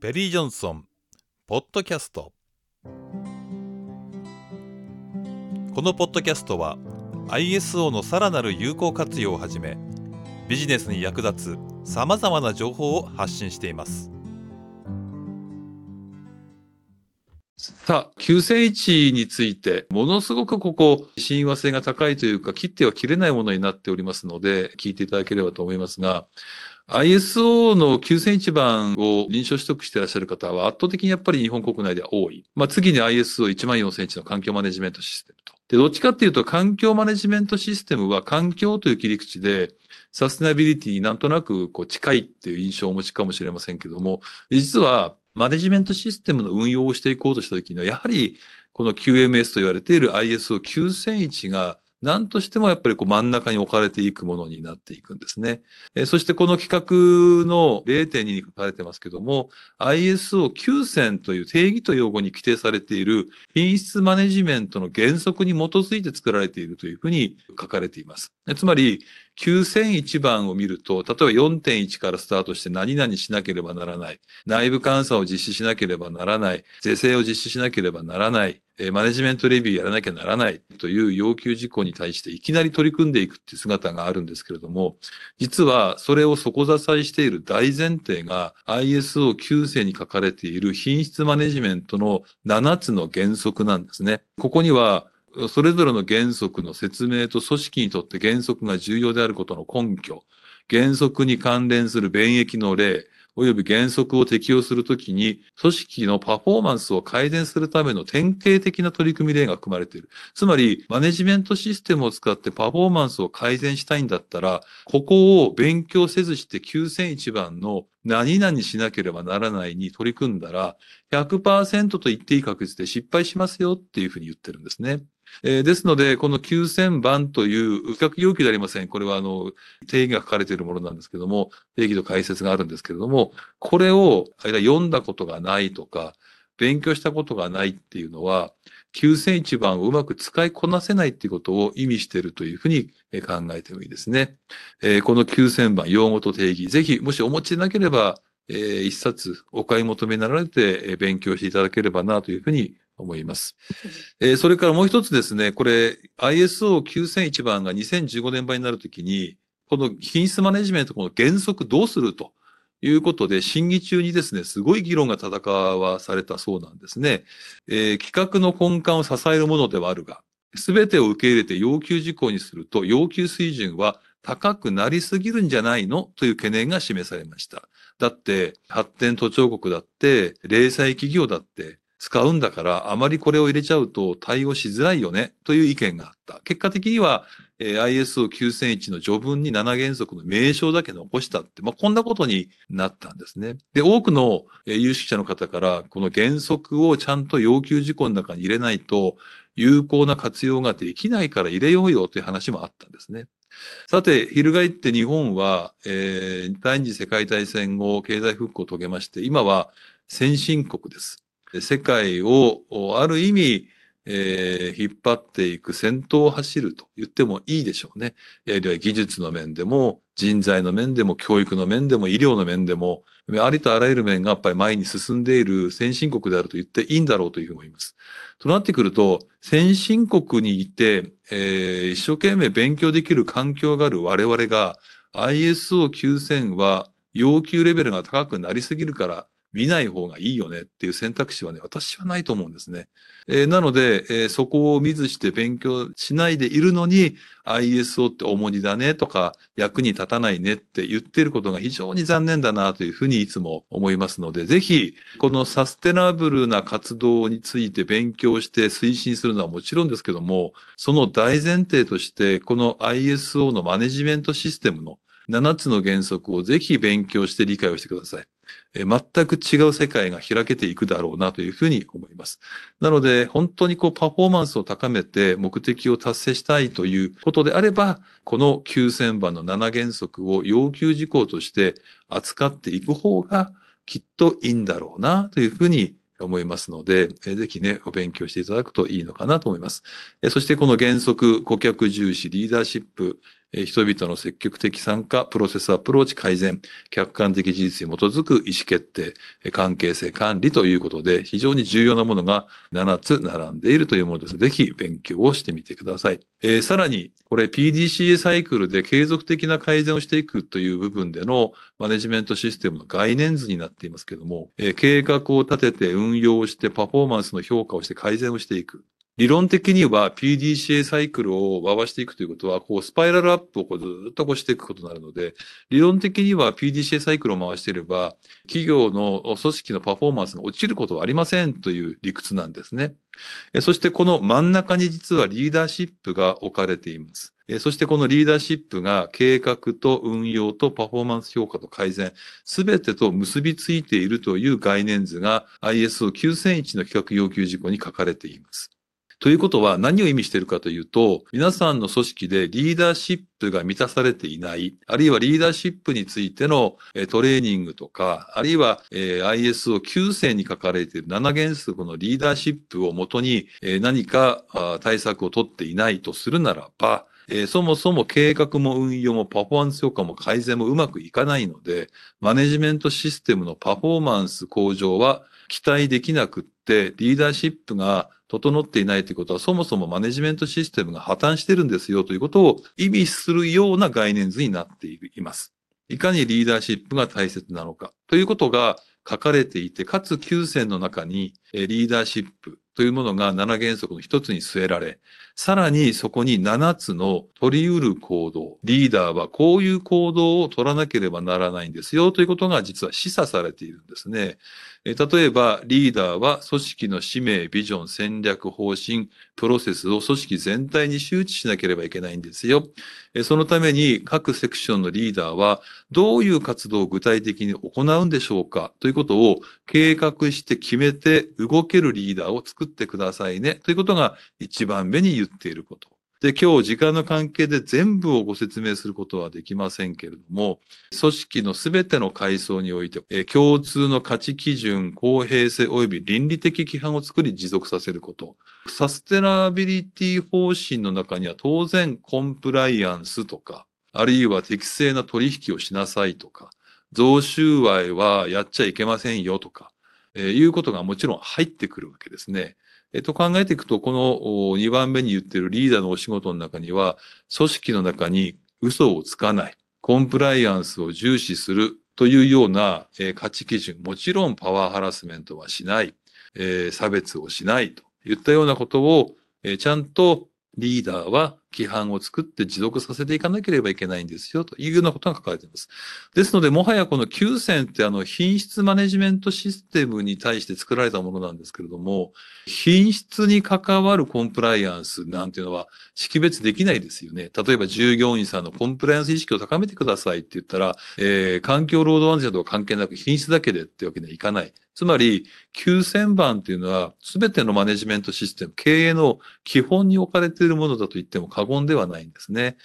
ペリー・ジョンソンポッドキャスト。このポッドキャストは ISO のさらなる有効活用をはじめビジネスに役立つさまざまな情報を発信しています。さあ、9001について、ものすごくここ、親和性が高いというか、切っては切れないものになっておりますので、聞いていただければと思いますが、ISO の9001番を認証取得していらっしゃる方は圧倒的にやっぱり日本国内では多い。まあ、次に ISO14001 の環境マネジメントシステムと。で、どっちかっていうと環境マネジメントシステムは環境という切り口で、サステナビリティになんとなくこう近いっていう印象をお持ちかもしれませんけども、実はマネジメントシステムの運用をしていこうとしたときには、やはりこの QMS と言われている ISO9001 が何としてもやっぱりこう真ん中に置かれていくものになっていくんですね。えそしてこの企画の0.2に書かれてますけども、ISO9000 という定義と用語に規定されている品質マネジメントの原則に基づいて作られているというふうに書かれています。つまり、9001番を見ると、例えば4.1からスタートして何々しなければならない。内部監査を実施しなければならない。是正を実施しなければならない。マネジメントレビューやらなきゃならないという要求事項に対していきなり取り組んでいくっていう姿があるんですけれども、実はそれを底支えしている大前提が ISO9 世に書かれている品質マネジメントの7つの原則なんですね。ここにはそれぞれの原則の説明と組織にとって原則が重要であることの根拠、原則に関連する便益の例、及び原則を適用するときに、組織のパフォーマンスを改善するための典型的な取り組み例が含まれている。つまり、マネジメントシステムを使ってパフォーマンスを改善したいんだったら、ここを勉強せずして9001番の何々しなければならないに取り組んだら、100%と言っていい確率で失敗しますよっていうふうに言ってるんですね。えー、ですので、この9000番という比較要求でありません。これはあの、定義が書かれているものなんですけども、定義と解説があるんですけれども、これを読んだことがないとか、勉強したことがないっていうのは、9001番をうまく使いこなせないっていうことを意味しているというふうに考えてもいいですね。えー、この9000番、用語と定義、ぜひ、もしお持ちでなければ、えー、一冊お買い求めになられて勉強していただければなというふうに思います。えー、それからもう一つですね、これ ISO9001 番が2015年版になるときに、この品質マネジメントこの原則どうするということで、審議中にですね、すごい議論が戦わされたそうなんですね。えー、企画の根幹を支えるものではあるが、すべてを受け入れて要求事項にすると、要求水準は高くなりすぎるんじゃないの？という懸念が示されました。だって、発展途上国だって、零細企業だって、使うんだから、あまりこれを入れちゃうと対応しづらいよね、という意見があった。結果的には、えー、ISO9001 の序文に7原則の名称だけ残したって、まあ、こんなことになったんですね。で、多くの、えー、有識者の方から、この原則をちゃんと要求事項の中に入れないと、有効な活用ができないから入れようよという話もあったんですね。さて、翻って日本は、えー、第二次世界大戦後、経済復興を遂げまして、今は先進国です。世界をある意味、えー、引っ張っていく先頭を走ると言ってもいいでしょうね。えー、技術の面でも、人材の面でも、教育の面でも、医療の面でも、ありとあらゆる面がやっぱり前に進んでいる先進国であると言っていいんだろうというふうに思います。となってくると、先進国にいて、えー、一生懸命勉強できる環境がある我々が ISO9000 は要求レベルが高くなりすぎるから見ない方がいいよねっていう選択肢はね、私はないと思うんですね。えー、なので、えー、そこを見ずして勉強しないでいるのに、ISO って重荷だねとか、役に立たないねって言ってることが非常に残念だなというふうにいつも思いますので、ぜひ、このサステナブルな活動について勉強して推進するのはもちろんですけども、その大前提として、この ISO のマネジメントシステムの7つの原則をぜひ勉強して理解をしてください。全く違う世界が開けていくだろうなというふうに思います。なので、本当にこうパフォーマンスを高めて目的を達成したいということであれば、この9000番の7原則を要求事項として扱っていく方がきっといいんだろうなというふうに思いますので、ぜひね、お勉強していただくといいのかなと思います。そしてこの原則、顧客重視、リーダーシップ、人々の積極的参加、プロセスアプローチ改善、客観的事実に基づく意思決定、関係性管理ということで、非常に重要なものが7つ並んでいるというものです。ぜひ勉強をしてみてください。えーさらに、これ PDCA サイクルで継続的な改善をしていくという部分でのマネジメントシステムの概念図になっていますけども、えー計画を立てて運用してパフォーマンスの評価をして改善をしていく。理論的には PDCA サイクルを回していくということは、こうスパイラルアップをこうずっとこうしていくことになるので、理論的には PDCA サイクルを回していれば、企業の組織のパフォーマンスが落ちることはありませんという理屈なんですね。そしてこの真ん中に実はリーダーシップが置かれています。そしてこのリーダーシップが計画と運用とパフォーマンス評価と改善、すべてと結びついているという概念図が ISO 9001の企画要求事項に書かれています。ということは何を意味しているかというと、皆さんの組織でリーダーシップが満たされていない、あるいはリーダーシップについてのトレーニングとか、あるいは、ISO 9000に書かれている7原則のリーダーシップをもとに、何か対策を取っていないとするならば、えーそもそも計画も運用もパフォーマンス評価も改善もうまくいかないので、マネジメントシステムのパフォーマンス向上は期待できなくって、リーダーシップが整っていないということは、そもそもマネジメントシステムが破綻してるんですよということを意味するような概念図になっています。いかにリーダーシップが大切なのかということが書かれていて、かつ9選の中にリーダーシップというものが7原則の一つに据えられ、さらにそこに7つの取り得る行動、リーダーはこういう行動を取らなければならないんですよということが実は示唆されているんですね。え例えば、リーダーは組織の使命、ビジョン、戦略、方針、プロセスを組織全体に周知しなければいけないんですよ。えそのために各セクションのリーダーはどういう活動を具体的に行うんでしょうかということを計画して決めて動けるリーダーを作っってくださいねということが一番目に言っていること。で、今日時間の関係で全部をご説明することはできませんけれども、組織のすべての階層において、え共通の価値基準、公平性及び倫理的規範を作り持続させること。サステナビリティ方針の中には当然コンプライアンスとか、あるいは適正な取引をしなさいとか、贈収賄はやっちゃいけませんよとか、えーいうことがもちろん入ってくるわけですね。えっと考えていくと、この2番目に言ってるリーダーのお仕事の中には、組織の中に嘘をつかない、コンプライアンスを重視するというような、え価値基準、もちろんパワーハラスメントはしない、え差別をしないといったようなことを、えちゃんとリーダーは規範を作って持続させていかなければいけないんですよというようなことが書かれています。ですので、もはやこの9選ってあの品質マネジメントシステムに対して作られたものなんですけれども、品質に関わるコンプライアンスなんていうのは識別できないですよね。例えば従業員さんのコンプライアンス意識を高めてくださいって言ったら、えー環境労働安全とは関係なく品質だけでってわけにはいかない。つまり、9000番っていうのは全てのマネジメントシステム、経営の基本に置かれているものだと言っても過言ではないんですね。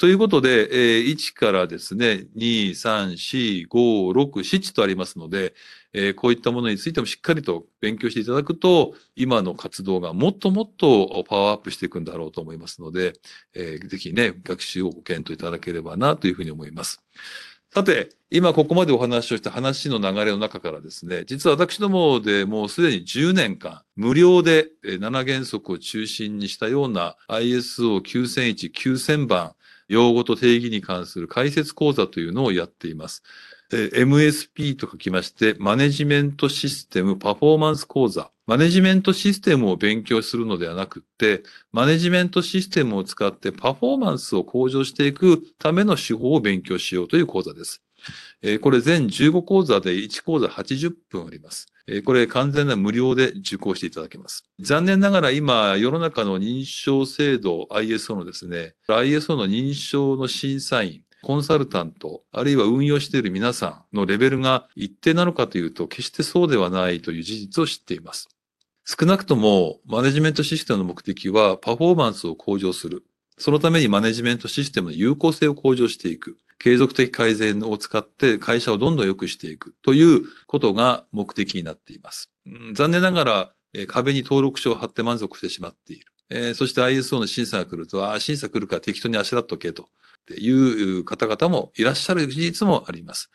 ということで、えー1からですね、2、3、4、5、6、7とありますので、えーこういったものについてもしっかりと勉強していただくと、今の活動がもっともっとパワーアップしていくんだろうと思いますので、えーぜひね、学習をご検討いただければなというふうに思います。さて、今ここまでお話をした話の流れの中からですね、実は私どもでもうすでに10年間、無料で7原則を中心にしたような ISO 9001、9000番、用語と定義に関する解説講座というのをやっています。MSP と書きまして、マネジメントシステムパフォーマンス講座。マネジメントシステムを勉強するのではなくて、マネジメントシステムを使ってパフォーマンスを向上していくための手法を勉強しようという講座です。これ全15講座で1講座80分あります。これ完全な無料で受講していただけます。残念ながら今、世の中の認証制度 ISO のですね、ISO の認証の審査員、コンサルタント、あるいは運用している皆さんのレベルが一定なのかというと、決してそうではないという事実を知っています。少なくとも、マネジメントシステムの目的は、パフォーマンスを向上する。そのためにマネジメントシステムの有効性を向上していく。継続的改善を使って会社をどんどん良くしていくということが目的になっています。残念ながら、壁に登録書を貼って満足してしまっている。えーそして ISO の審査が来ると、ああ、審査来るから適当にあしらっとけとっていう方々もいらっしゃる事実もあります。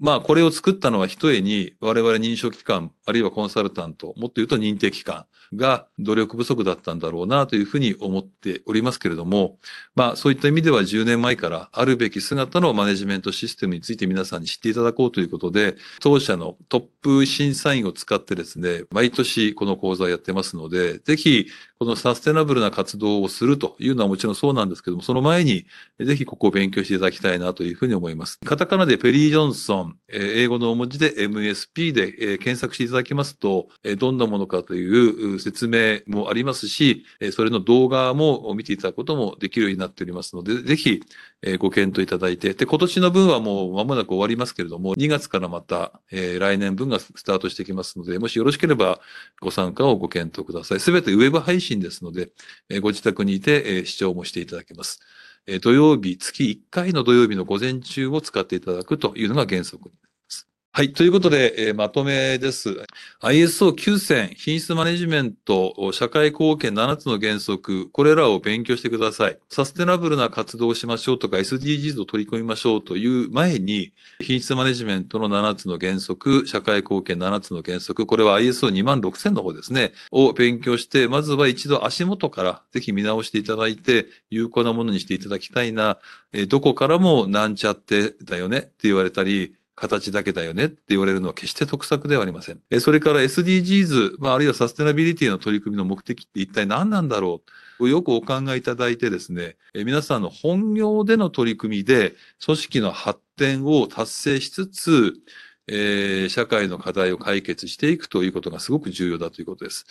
まあ、これを作ったのは一重に我々認証機関、あるいはコンサルタント、もっと言うと認定機関が努力不足だったんだろうなというふうに思っておりますけれども、まあ、そういった意味では10年前からあるべき姿のマネジメントシステムについて皆さんに知っていただこうということで、当社のトップ審査員を使ってですね、毎年この講座をやってますので、ぜひこのサステナブルな活動をするというのはもちろんそうなんですけども、その前にぜひここを勉強していただきたいなというふうに思います。カタカナでペリー・ジョンソン、英語の文字で MSP で検索していただきますと、どんなものかという説明もありますし、それの動画も見ていただくこともできるようになっておりますので、ぜひご検討いただいて、で、今年の分はもう間もなく終わりますけれども、2月からまた、え来年分がスタートしてきますので、もしよろしければご参加をご検討ください。すべてウェブ配信ですので、えご自宅にいて、え視聴もしていただけます。土曜日、月1回の土曜日の午前中を使っていただくというのが原則にはい。ということで、えー、まとめです。ISO9000 品質マネジメント社会貢献7つの原則、これらを勉強してください。サステナブルな活動をしましょうとか SDGs を取り込みましょうという前に、品質マネジメントの7つの原則、社会貢献7つの原則、これは ISO26000 の方ですね、を勉強して、まずは一度足元からぜひ見直していただいて、有効なものにしていただきたいな、えー、どこからもなんちゃってだよねって言われたり、形だけだよねって言われるのは決して得策ではありません。それから SDGs、まあ、あるいはサステナビリティの取り組みの目的って一体何なんだろう？よくお考えいただいてですね、皆さんの本業での取り組みで組織の発展を達成しつつ、えー、社会の課題を解決していくということがすごく重要だということです。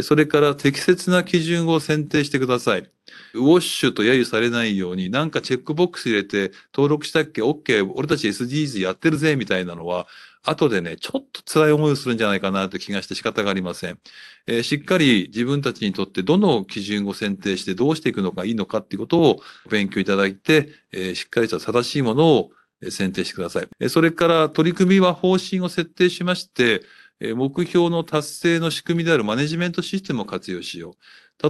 それから適切な基準を選定してください。ウォッシュと揶揄されないように、なんかチェックボックス入れて登録したっけ ?OK、俺たち SDGs やってるぜみたいなのは、後でね、ちょっと辛い思いをするんじゃないかなという気がして仕方がありません。えー、しっかり自分たちにとってどの基準を選定してどうしていくのがいいのかっていうことを勉強いただいて、えー、しっかりと正しいものを選定してください。それから取り組みは方針を設定しまして、目標の達成の仕組みであるマネジメントシステムを活用しよう。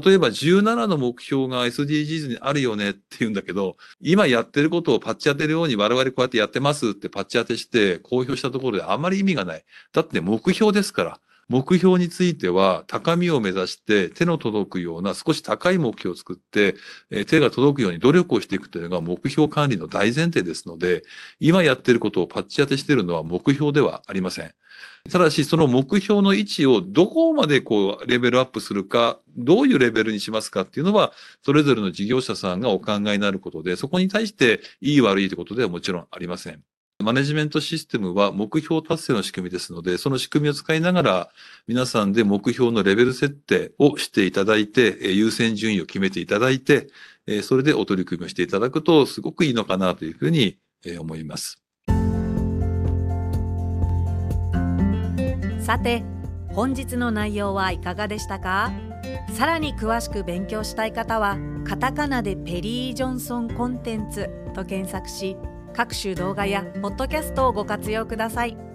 例えば17の目標が SDGs にあるよねって言うんだけど、今やってることをパッチ当てるように我々こうやってやってますってパッチ当てして公表したところであまり意味がない。だって目標ですから。目標については高みを目指して手の届くような少し高い目標を作って、え手が届くように努力をしていくというのが目標管理の大前提ですので、今やっていることをパッチ当てしているのは目標ではありません。ただし、その目標の位置をどこまでこう、レベルアップするか、どういうレベルにしますかっていうのは、それぞれの事業者さんがお考えになることで、そこに対していい悪いということではもちろんありません。マネジメントシステムは目標達成の仕組みですので、その仕組みを使いながら、皆さんで目標のレベル設定をしていただいて、優先順位を決めていただいて、それでお取り組みをしていただくと、すごくいいのかなというふうに思います。さて本日の内容はいかがでしたか？さらに詳しく勉強したい方はカタカナでペリー・ジョンソンコンテンツと検索し各種動画やポッドキャストをご活用ください。